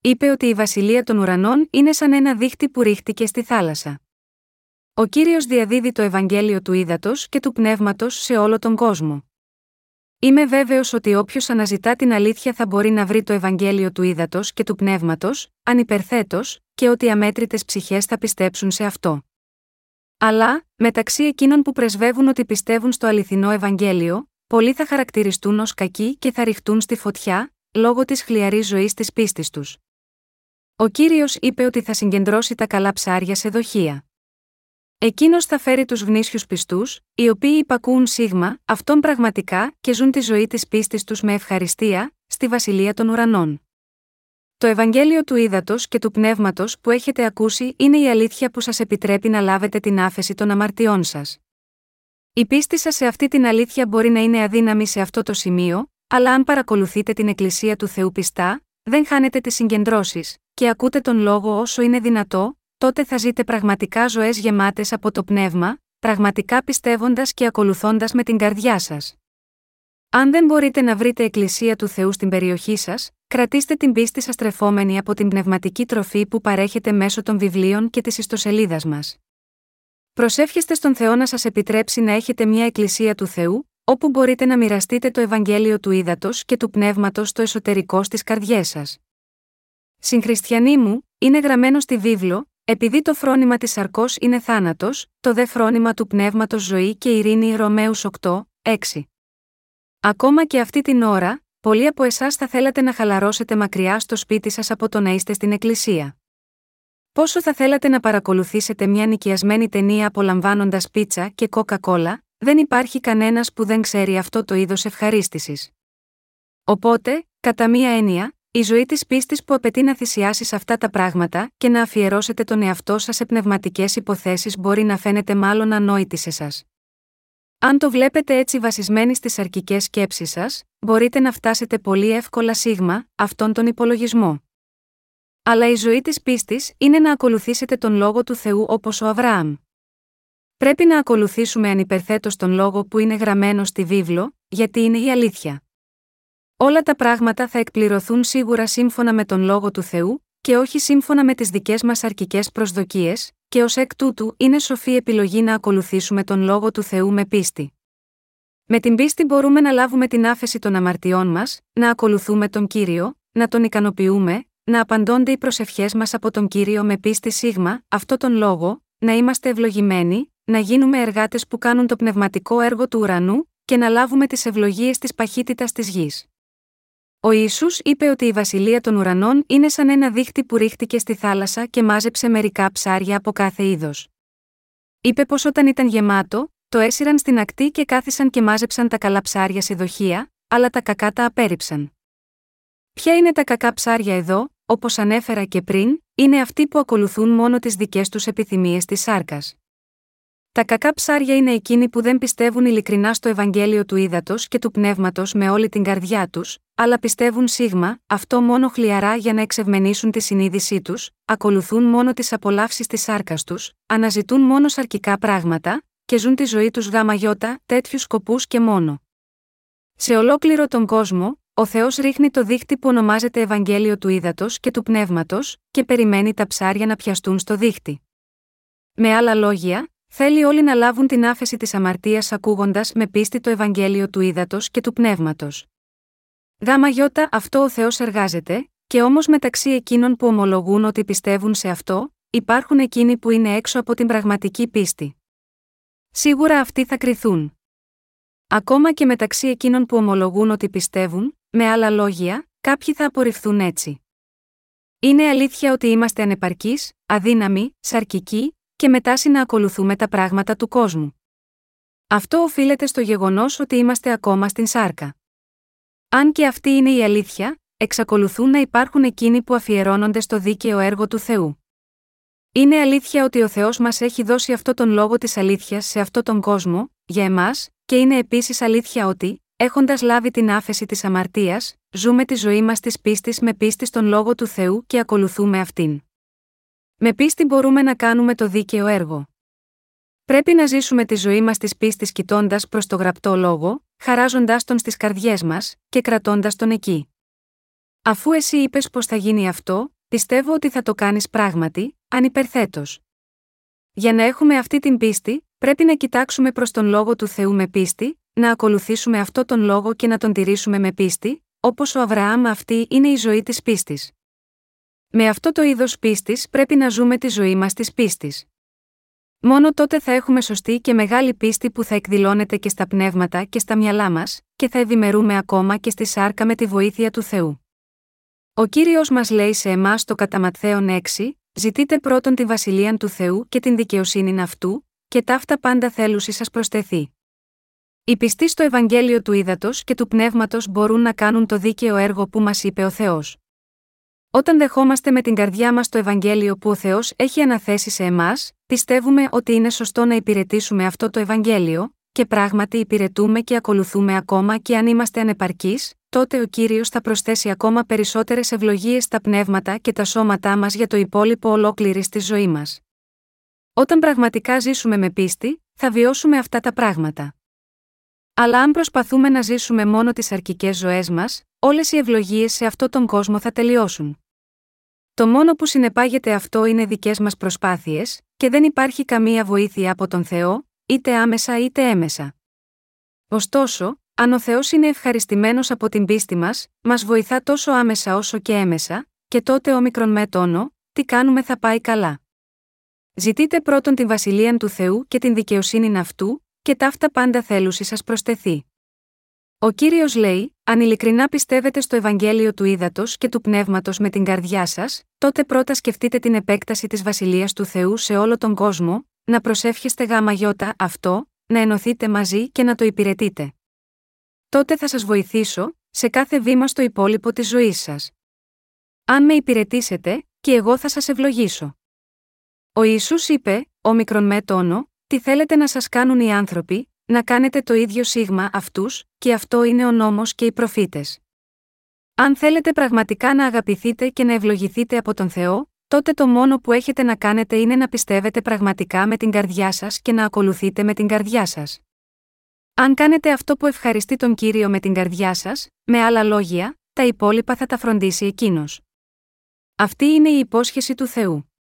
Είπε ότι η βασιλεία των ουρανών είναι σαν ένα δίχτυ που ρίχτηκε στη θάλασσα. Ο κύριος διαδίδει το Ευαγγέλιο του ύδατο και του πνεύματος σε όλο τον κόσμο. Είμαι βέβαιος ότι όποιος αναζητά την αλήθεια θα μπορεί να βρει το Ευαγγέλιο του ύδατο και του πνεύματος, ανυπερθέτως, και ότι αμέτρητες ψυχές θα πιστέψουν σε αυτό. Αλλά, μεταξύ εκείνων που πρεσβεύουν ότι πιστεύουν στο αληθινό Ευαγγέλιο, πολλοί θα χαρακτηριστούν ως κακοί και θα ρηχτούν στη φωτιά, λόγω της χλιαρής ζωής της πίστης τους. Ο κύριος είπε ότι θα συγκεντρώσει τα καλά ψάρια σε δοχεία. Εκείνος θα φέρει τους γνήσιους πιστούς, οι οποίοι υπακούουν σίγμα, αυτόν πραγματικά και ζουν τη ζωή της πίστης τους με ευχαριστία, στη βασιλεία των ουρανών. Το Ευαγγέλιο του Ήδατος και του Πνεύματος που έχετε ακούσει είναι η αλήθεια που σας επιτρέπει να λάβετε την άφεση των αμαρτιών σας. Η πίστη σας σε αυτή την αλήθεια μπορεί να είναι αδύναμη σε αυτό το σημείο, αλλά αν παρακολουθείτε την Εκκλησία του Θεού πιστά, δεν χάνετε τις συγκεντρώσεις, και ακούτε τον λόγο όσο είναι δυνατό, τότε θα ζείτε πραγματικά ζωές γεμάτες από το πνεύμα, πραγματικά πιστεύοντας και ακολουθώντας με την καρδιά σας. Αν δεν μπορείτε να βρείτε Εκκλησία του Θεού στην περιοχή σας, κρατήστε την πίστη σας τρεφόμενη από την πνευματική τροφή που παρέχετε μέσω των βιβλίων και της ιστοσελίδας μας. Προσεύχεστε στον Θεό να σας επιτρέψει να έχετε μια Εκκλησία του Θεού, όπου μπορείτε να μοιραστείτε το Ευαγγέλιο του Ήδατος και του Πνεύματος στο εσωτερικό στις καρδιές σας. Συγχριστιανοί μου, είναι γραμμένο στη βίβλο, επειδή το φρόνημα της αρκό είναι θάνατος, το δε φρόνημα του πνεύματος ζωή και ειρήνη Ρωμαίους 8, 6. Ακόμα και αυτή την ώρα, πολλοί από εσάς θα θέλατε να χαλαρώσετε μακριά στο σπίτι σας από το να είστε στην εκκλησία. Πόσο θα θέλατε να παρακολουθήσετε μια νοικιασμένη ταινία απολαμβάνοντας πίτσα και κόκα-κόλα, δεν υπάρχει κανένας που δεν ξέρει αυτό το είδος ευχαρίστησης. Οπότε, κατά μία έννοια, η ζωή της πίστης που απαιτεί να θυσιάσεις αυτά τα πράγματα και να αφιερώσετε τον εαυτό σας σε πνευματικές υποθέσεις μπορεί να φαίνεται μάλλον ανόητη σε εσά. Αν το βλέπετε έτσι βασισμένοι στις αρκικέ σκέψεις σας, μπορείτε να φτάσετε πολύ εύκολα σίγμα, αυτόν τον υπολογισμό. Αλλά η ζωή της πίστης είναι να ακολουθήσετε τον λόγο του Θεού όπως ο Αβραάμ. Πρέπει να ακολουθήσουμε ανυπερθέτως τον λόγο που είναι γραμμένο στη βίβλο, γιατί είναι η αλήθεια. Όλα τα πράγματα θα εκπληρωθούν σίγουρα σύμφωνα με τον λόγο του Θεού, και όχι σύμφωνα με τις δικές μας αρκικέ προσδοκίες, και ως εκ τούτου είναι σοφή επιλογή να ακολουθήσουμε τον λόγο του Θεού με πίστη. Με την πίστη μπορούμε να λάβουμε την άφεση των αμαρτιών μας, να ακολουθούμε τον κύριο, να τον ικανοποιούμε, να απαντώνται οι προσευχές μας από τον κύριο με πίστη σίγμα, αυτό τον λόγο, να είμαστε ευλογημένοι, να γίνουμε εργάτες που κάνουν το πνευματικό έργο του ουρανού, και να λάβουμε τις ευλογίες της παχύτητας της γης. Ο Ισού είπε ότι η βασιλεία των ουρανών είναι σαν ένα δίχτυ που ρίχτηκε στη θάλασσα και μάζεψε μερικά ψάρια από κάθε είδος. Είπε πως όταν ήταν γεμάτο, το έσυραν στην ακτή και κάθισαν και μάζεψαν τα καλά ψάρια σε δοχεία, αλλά τα κακά τα απέρριψαν. Ποια είναι τα κακά ψάρια εδώ, όπως ανέφερα και πριν, είναι αυτοί που ακολουθούν μόνο τις δικές τους επιθυμίες της σάρκας. Τα κακά ψάρια είναι εκείνοι που δεν πιστεύουν ειλικρινά στο Ευαγγέλιο του ύδατο και του πνεύματος με όλη την καρδιά τους, αλλά πιστεύουν σίγμα, αυτό μόνο χλιαρά για να εξευμενήσουν τη συνείδησή τους, ακολουθούν μόνο τις απολαύσεις της σάρκας τους, αναζητούν μόνο σαρκικά πράγματα, και ζουν τη ζωή τους γάμα γιώτα, τέτοιους σκοπούς και μόνο. Σε ολόκληρο τον κόσμο, ο Θεός ρίχνει το δίχτυ που ονομάζεται Ευαγγέλιο του ύδατο και του πνεύματος, και περιμένει τα ψάρια να πιαστούν στο δίχτυ. Με άλλα λόγια, Θέλει όλοι να λάβουν την άφεση της αμαρτίας ακούγοντας με πίστη το Ευαγγέλιο του ύδατο και του πνεύματος. Γάμα γιώτα αυτό ο Θεός εργάζεται, και όμως μεταξύ εκείνων που ομολογούν ότι πιστεύουν σε αυτό, υπάρχουν εκείνοι που είναι έξω από την πραγματική πίστη. Σίγουρα αυτοί θα κριθούν. Ακόμα και μεταξύ εκείνων που ομολογούν ότι πιστεύουν, με άλλα λόγια, κάποιοι θα απορριφθούν έτσι. Είναι αλήθεια ότι είμαστε ανεπαρκείς, αδύναμοι, σαρκικοί, και μετά να ακολουθούμε τα πράγματα του κόσμου. Αυτό οφείλεται στο γεγονός ότι είμαστε ακόμα στην σάρκα. Αν και αυτή είναι η αλήθεια, εξακολουθούν να υπάρχουν εκείνοι που αφιερώνονται στο δίκαιο έργο του Θεού. Είναι αλήθεια ότι ο Θεός μας έχει δώσει αυτό τον λόγο της αλήθειας σε αυτόν τον κόσμο, για εμάς, και είναι επίσης αλήθεια ότι, έχοντας λάβει την άφεση της αμαρτίας, ζούμε τη ζωή μας της πίστης με πίστη στον λόγο του Θεού και ακολουθούμε αυτήν. Με πίστη μπορούμε να κάνουμε το δίκαιο έργο. Πρέπει να ζήσουμε τη ζωή μας της πίστης κοιτώντας προς το γραπτό λόγο, χαράζοντάς τον στις καρδιές μας και κρατώντας τον εκεί. Αφού εσύ είπες πως θα γίνει αυτό, πιστεύω ότι θα το κάνεις πράγματι, ανυπερθέτως. Για να έχουμε αυτή την πίστη, πρέπει να κοιτάξουμε προς τον λόγο του Θεού με πίστη, να ακολουθήσουμε αυτό τον λόγο και να τον τηρήσουμε με πίστη, όπως ο Αβραάμ αυτή είναι η ζωή της πίστης. Με αυτό το είδος πίστης πρέπει να ζούμε τη ζωή μας της πίστης. Μόνο τότε θα έχουμε σωστή και μεγάλη πίστη που θα εκδηλώνεται και στα πνεύματα και στα μυαλά μας, και θα ευημερούμε ακόμα και στη σάρκα με τη βοήθεια του Θεού. Ο κύριος μας λέει σε εμάς το κατά Ματθαίον 6, Ζητείτε πρώτον τη βασιλεία του Θεού και την δικαιοσύνη αυτού, και ταύτα πάντα θέλουσι σας προστεθεί. Οι πιστοί στο Ευαγγέλιο του Ήδατος και του Πνεύματος μπορούν να κάνουν το δίκαιο έργο που μας είπε ο Θεός. Όταν δεχόμαστε με την καρδιά μας το Ευαγγέλιο που ο Θεός έχει αναθέσει σε εμάς, πιστεύουμε ότι είναι σωστό να υπηρετήσουμε αυτό το Ευαγγέλιο, και πράγματι υπηρετούμε και ακολουθούμε ακόμα και αν είμαστε ανεπαρκείς, τότε ο κύριος θα προσθέσει ακόμα περισσότερες ευλογίες στα πνεύματα και τα σώματά μας για το υπόλοιπο ολόκληρης της ζωή μας. Όταν πραγματικά ζήσουμε με πίστη, θα βιώσουμε αυτά τα πράγματα. Αλλά αν προσπαθούμε να ζήσουμε μόνο τις αρκικέ ζωές μας, όλες οι ευλογίες σε αυτόν τον κόσμο θα τελειώσουν. Το μόνο που συνεπάγεται αυτό είναι δικές μας προσπάθειες, και δεν υπάρχει καμία βοήθεια από τον Θεό, είτε άμεσα είτε έμεσα. Ωστόσο, αν ο Θεός είναι ευχαριστημένος από την πίστη μας, μας βοηθά τόσο άμεσα όσο και έμεσα, και τότε όμικρον με τόνο, τι κάνουμε θα πάει καλά. Ζητείτε πρώτον την βασιλεία του Θεού και την δικαιοσύνη αυτού, και ταύτα πάντα θέλουσι σας προστεθεί. Ο κύριος λέει: Αν ειλικρινά πιστεύετε στο Ευαγγέλιο του Ήδατος και του Πνεύματος με την καρδιά σας, τότε πρώτα σκεφτείτε την επέκταση της βασιλείας του Θεού σε όλο τον κόσμο, να προσεύχεστε γάμα γιώτα αυτό, να ενωθείτε μαζί και να το υπηρετείτε. Τότε θα σας βοηθήσω, σε κάθε βήμα στο υπόλοιπο της ζωής σας. Αν με υπηρετήσετε, και εγώ θα σας ευλογήσω. Ο Ισού είπε, ο μικρον με τόνο, τι θέλετε να σας κάνουν οι άνθρωποι, να κάνετε το ίδιο σίγμα αυτούς, και αυτό είναι ο νόμος και οι προφήτες. Αν θέλετε πραγματικά να αγαπηθείτε και να ευλογηθείτε από τον Θεό, τότε το μόνο που έχετε να κάνετε είναι να πιστεύετε πραγματικά με την καρδιά σας και να ακολουθείτε με την καρδιά σας. Αν κάνετε αυτό που ευχαριστεί τον κύριο με την καρδιά σας, με άλλα λόγια, τα υπόλοιπα θα τα φροντίσει εκείνος. Αυτή είναι η υπόσχεση του Θεού.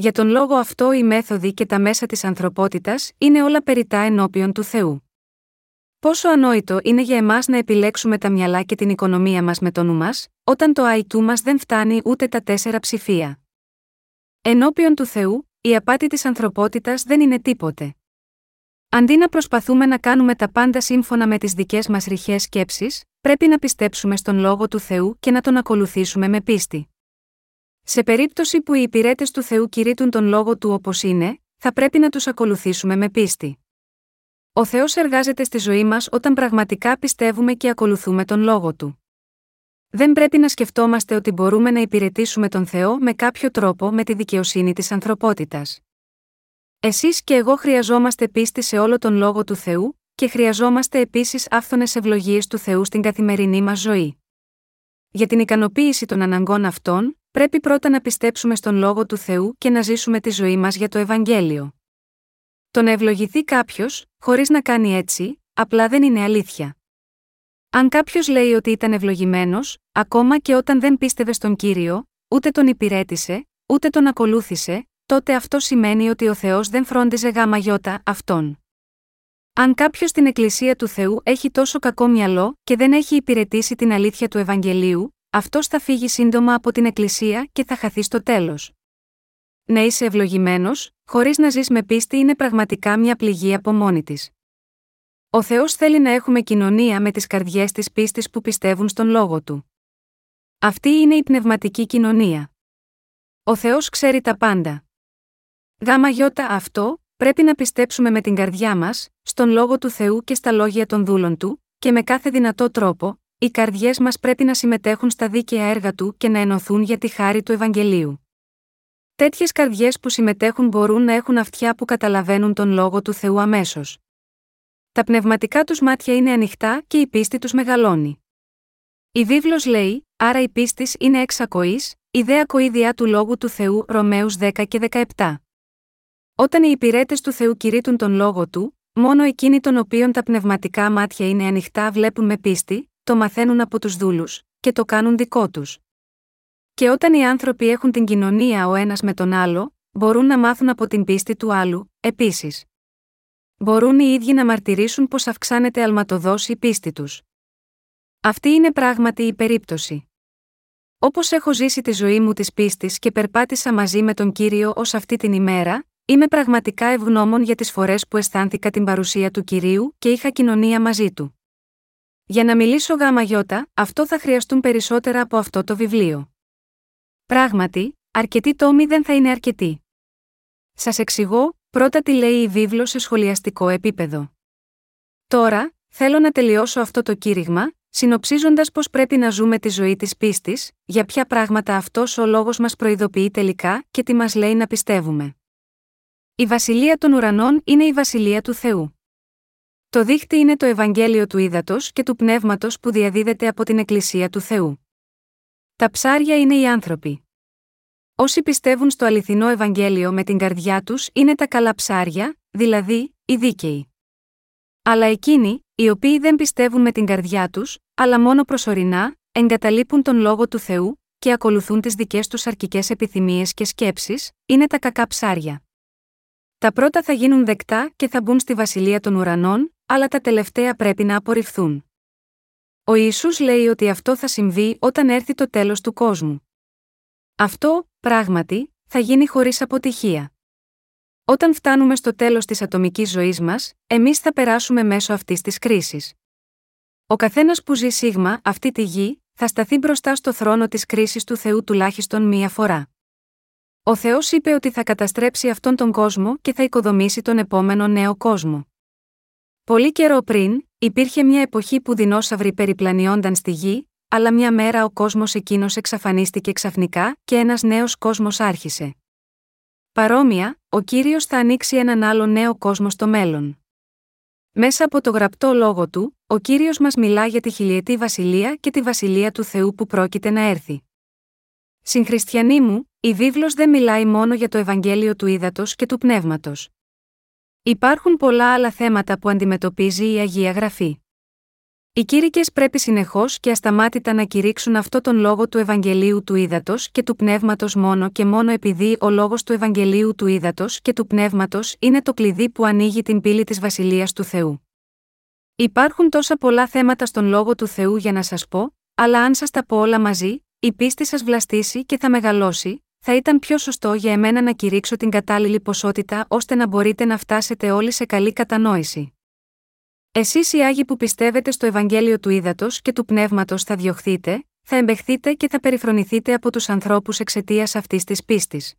Για τον λόγο αυτό οι μέθοδοι και τα μέσα της ανθρωπότητας είναι όλα περιτά ενώπιον του Θεού. Πόσο ανόητο είναι για εμάς να επιλέξουμε τα μυαλά και την οικονομία μας με το νου μας, όταν το IT μας δεν φτάνει ούτε τα τέσσερα ψηφία. Ενώπιον του Θεού, η απάτη της ανθρωπότητας δεν είναι τίποτε. Αντί να προσπαθούμε να κάνουμε τα πάντα σύμφωνα με τις δικές μας ρηχές σκέψεις, πρέπει να πιστέψουμε στον λόγο του Θεού και να τον ακολουθήσουμε με πίστη. Σε περίπτωση που οι υπηρέτες του Θεού κηρύττουν τον λόγο του όπως είναι, θα πρέπει να τους ακολουθήσουμε με πίστη. Ο Θεός εργάζεται στη ζωή μας όταν πραγματικά πιστεύουμε και ακολουθούμε τον λόγο του. Δεν πρέπει να σκεφτόμαστε ότι μπορούμε να υπηρετήσουμε τον Θεό με κάποιο τρόπο με τη δικαιοσύνη της ανθρωπότητας. Εσείς και εγώ χρειαζόμαστε πίστη σε όλο τον λόγο του Θεού, και χρειαζόμαστε επίσης άφθονες ευλογίες του Θεού στην καθημερινή μας ζωή. Για την ικανοποίηση των αναγκών αυτών, πρέπει πρώτα να πιστέψουμε στον λόγο του Θεού και να ζήσουμε τη ζωή μας για το Ευαγγέλιο. Το να ευλογηθεί κάποιος, χωρίς να κάνει έτσι, απλά δεν είναι αλήθεια. Αν κάποιος λέει ότι ήταν ευλογημένος, ακόμα και όταν δεν πίστευε στον κύριο, ούτε τον υπηρέτησε, ούτε τον ακολούθησε, τότε αυτό σημαίνει ότι ο Θεός δεν φρόντιζε γάμα γιώτα αυτόν. Αν κάποιος στην Εκκλησία του Θεού έχει τόσο κακό μυαλό και δεν έχει υπηρετήσει την αλήθεια του Ευαγγελίου, αυτός θα φύγει σύντομα από την Εκκλησία και θα χαθεί στο τέλος. Να είσαι ευλογημένος, χωρίς να ζεις με πίστη είναι πραγματικά μια πληγή από μόνη της. Ο Θεός θέλει να έχουμε κοινωνία με τις καρδιές της πίστης που πιστεύουν στον λόγο του. Αυτή είναι η πνευματική κοινωνία. Ο Θεός ξέρει τα πάντα. Γάμα γιώτα αυτό, πρέπει να πιστέψουμε με την καρδιά μας, στον λόγο του Θεού και στα λόγια των δούλων του, και με κάθε δυνατό τρόπο, οι καρδιές μας πρέπει να συμμετέχουν στα δίκαια έργα του και να ενωθούν για τη χάρη του Ευαγγελίου. Τέτοιες καρδιές που συμμετέχουν μπορούν να έχουν αυτιά που καταλαβαίνουν τον λόγο του Θεού αμέσως. Τα πνευματικά τους μάτια είναι ανοιχτά και η πίστη τους μεγαλώνει. Η βίβλος λέει: Άρα η πίστης είναι εξακοής, ιδέα κοίδια του λόγου του Θεού Ρωμαίους 10 και 17. Όταν οι υπηρέτες του Θεού κηρύττουν τον λόγο του, μόνο εκείνοι των οποίων τα πνευματικά μάτια είναι ανοιχτά βλέπουν με πίστη, το μαθαίνουν από τους δούλους, και το κάνουν δικό τους. Και όταν οι άνθρωποι έχουν την κοινωνία ο ένας με τον άλλο, μπορούν να μάθουν από την πίστη του άλλου, επίσης. Μπορούν οι ίδιοι να μαρτυρήσουν πως αυξάνεται αλματοδός η πίστη τους. Αυτή είναι πράγματι η περίπτωση. Όπως έχω ζήσει τη ζωή μου της πίστης και περπάτησα μαζί με τον κύριο ως αυτή την ημέρα, είμαι πραγματικά ευγνώμων για τις φορές που αισθάνθηκα την παρουσία του κυρίου και είχα κοινωνία μαζί του. Για να μιλήσω γάμα γιώτα, αυτό θα χρειαστούν περισσότερα από αυτό το βιβλίο. Πράγματι, αρκετοί τόμοι δεν θα είναι αρκετοί. Σας εξηγώ, πρώτα τι λέει η βίβλος σε σχολιαστικό επίπεδο. Τώρα, θέλω να τελειώσω αυτό το κήρυγμα, συνοψίζοντας πώς πρέπει να ζούμε τη ζωή της πίστης, για ποια πράγματα αυτός ο λόγος μας προειδοποιεί τελικά και τι μας λέει να πιστεύουμε. Η βασιλεία των ουρανών είναι η βασιλεία του Θεού. Το δίχτυ είναι το Ευαγγέλιο του Ήδατος και του Πνεύματος που διαδίδεται από την Εκκλησία του Θεού. Τα ψάρια είναι οι άνθρωποι. Όσοι πιστεύουν στο αληθινό Ευαγγέλιο με την καρδιά τους είναι τα καλά ψάρια, δηλαδή, οι δίκαιοι. Αλλά εκείνοι, οι οποίοι δεν πιστεύουν με την καρδιά τους, αλλά μόνο προσωρινά, εγκαταλείπουν τον λόγο του Θεού και ακολουθούν τις δικές τους αρκικέ επιθυμίες και σκέψεις, είναι τα κακά ψάρια. Τα πρώτα θα γίνουν δεκτά και θα μπουν στη βασιλεία των ουρανών, αλλά τα τελευταία πρέπει να απορριφθούν. Ο Ιησούς λέει ότι αυτό θα συμβεί όταν έρθει το τέλος του κόσμου. Αυτό, πράγματι, θα γίνει χωρίς αποτυχία. Όταν φτάνουμε στο τέλος της ατομικής ζωής μας, εμείς θα περάσουμε μέσω αυτής της κρίσης. Ο καθένας που ζει σίγμα αυτή τη γη, θα σταθεί μπροστά στο θρόνο της κρίσης του Θεού τουλάχιστον μία φορά. Ο Θεός είπε ότι θα καταστρέψει αυτόν τον κόσμο και θα οικοδομήσει τον επόμενο νέο κόσμο. Πολύ καιρό πριν, υπήρχε μια εποχή που δεινόσαυροι περιπλανιόνταν στη γη, αλλά μια μέρα ο κόσμος εκείνος εξαφανίστηκε ξαφνικά και ένας νέος κόσμος άρχισε. Παρόμοια, ο κύριος θα ανοίξει έναν άλλο νέο κόσμο στο μέλλον. Μέσα από το γραπτό λόγο του, ο κύριος μας μιλά για τη χιλιετή βασιλεία και τη βασιλεία του Θεού που πρόκειται να έρθει. Συγχριστιανοί μου, η βίβλος δεν μιλάει μόνο για το Ευαγγέλιο του Ήδατος και του Πνεύματος. Υπάρχουν πολλά άλλα θέματα που αντιμετωπίζει η Αγία Γραφή. Οι κήρυκες πρέπει συνεχώς και ασταμάτητα να κηρύξουν αυτό τον λόγο του Ευαγγελίου του Ήδατος και του Πνεύματος μόνο και μόνο επειδή ο λόγος του Ευαγγελίου του Ήδατος και του Πνεύματος είναι το κλειδί που ανοίγει την πύλη της Βασιλείας του Θεού. Υπάρχουν τόσα πολλά θέματα στον λόγο του Θεού για να σας πω, αλλά αν σας τα πω όλα μαζί, η πίστη σας βλαστήσει και θα μεγαλώσει, θα ήταν πιο σωστό για εμένα να κηρύξω την κατάλληλη ποσότητα ώστε να μπορείτε να φτάσετε όλοι σε καλή κατανόηση. Εσείς οι Άγιοι που πιστεύετε στο Ευαγγέλιο του Ήδατος και του Πνεύματος θα διωχθείτε, θα εμπεχθείτε και θα περιφρονηθείτε από τους ανθρώπους εξαιτίας αυτής της πίστης.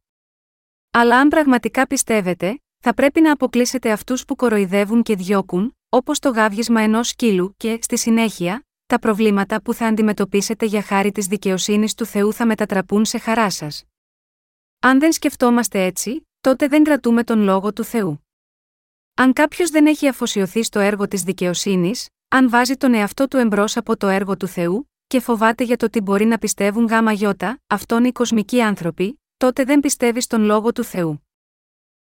Αλλά αν πραγματικά πιστεύετε, θα πρέπει να αποκλείσετε αυτούς που κοροϊδεύουν και διώκουν, όπως το γάβγισμα ενός σκύλου και, στη συνέχεια, τα προβλήματα που θα αντιμετωπίσετε για χάρη της δικαιοσύνης του Θεού θα μετατραπούν σε χαρά σας. Αν δεν σκεφτόμαστε έτσι, τότε δεν κρατούμε τον λόγο του Θεού. Αν κάποιος δεν έχει αφοσιωθεί στο έργο της δικαιοσύνης, αν βάζει τον εαυτό του εμπρός από το έργο του Θεού, και φοβάται για το τι μπορεί να πιστεύουν γάμα γιώτα, αυτόν οι κοσμικοί άνθρωποι, τότε δεν πιστεύει στον λόγο του Θεού.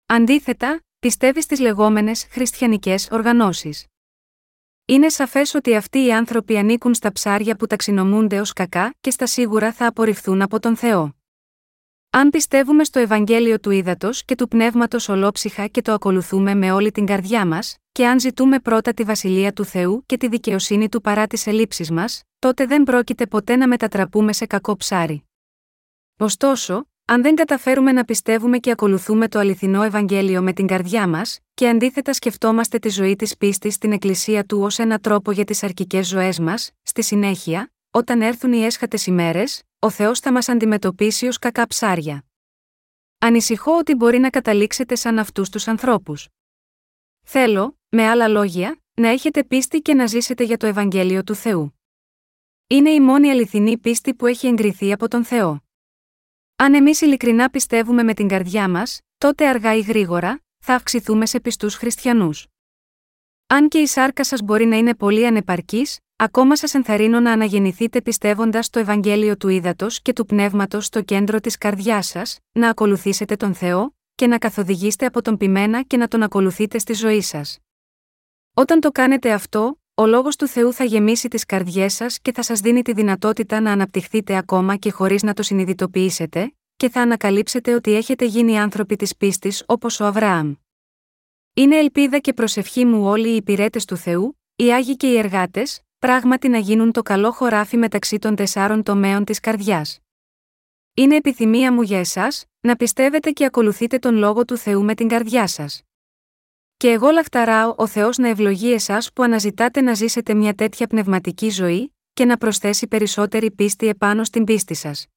Αντίθετα, πιστεύει στις λεγόμενες χριστιανικές οργανώσεις. Είναι σαφές ότι αυτοί οι άνθρωποι ανήκουν στα ψάρια που ταξινομούνται ως κακά και στα σίγουρα θα απορριφθούν από τον Θεό. Αν πιστεύουμε στο Ευαγγέλιο του Ήδατος και του Πνεύματος ολόψυχα και το ακολουθούμε με όλη την καρδιά μας, και αν ζητούμε πρώτα τη βασιλεία του Θεού και τη δικαιοσύνη του παρά τις ελλείψεις μας, τότε δεν πρόκειται ποτέ να μετατραπούμε σε κακό ψάρι. Ωστόσο, αν δεν καταφέρουμε να πιστεύουμε και ακολουθούμε το αληθινό Ευαγγέλιο με την καρδιά μας, και αντίθετα σκεφτόμαστε τη ζωή της πίστης στην Εκκλησία του ως ένα τρόπο για τις αρκικέ ζωές μας, στη συνέχεια, όταν έρθουν οι έσχατες ημέρες, ο Θεός θα μας αντιμετωπίσει ως κακά ψάρια. Ανησυχώ ότι μπορεί να καταλήξετε σαν αυτούς τους ανθρώπους. Θέλω, με άλλα λόγια, να έχετε πίστη και να ζήσετε για το Ευαγγέλιο του Θεού. Είναι η μόνη αληθινή πίστη που έχει εγκριθεί από τον Θεό. Αν εμείς ειλικρινά πιστεύουμε με την καρδιά μας, τότε αργά ή γρήγορα, θα αυξηθούμε σε πιστούς χριστιανούς. Αν και η σάρκα σας μπορεί να είναι πολύ ανεπαρκής, Ακόμα σας ενθαρρύνω να αναγεννηθείτε πιστεύοντας το Ευαγγέλιο του Ήδατος και του Πνεύματος στο κέντρο της καρδιάς σας, να ακολουθήσετε τον Θεό, και να καθοδηγήσετε από τον πειμένα και να τον ακολουθείτε στη ζωή σας. Όταν το κάνετε αυτό, ο λόγος του Θεού θα γεμίσει τις καρδιές σας και θα σας δίνει τη δυνατότητα να αναπτυχθείτε ακόμα και χωρίς να το συνειδητοποιήσετε, και θα ανακαλύψετε ότι έχετε γίνει άνθρωποι της πίστης όπως ο Αβραάμ. Είναι ελπίδα και προσευχή μου όλοι οι υπηρέτες του Θεού, οι άγιοι και οι εργάτες, πράγματι να γίνουν το καλό χωράφι μεταξύ των τεσσάρων τομέων της καρδιάς. Είναι επιθυμία μου για εσάς, να πιστεύετε και ακολουθείτε τον λόγο του Θεού με την καρδιά σας. Και εγώ λαχταράω ο Θεός να ευλογεί εσάς που αναζητάτε να ζήσετε μια τέτοια πνευματική ζωή, και να προσθέσει περισσότερη πίστη επάνω στην πίστη σας.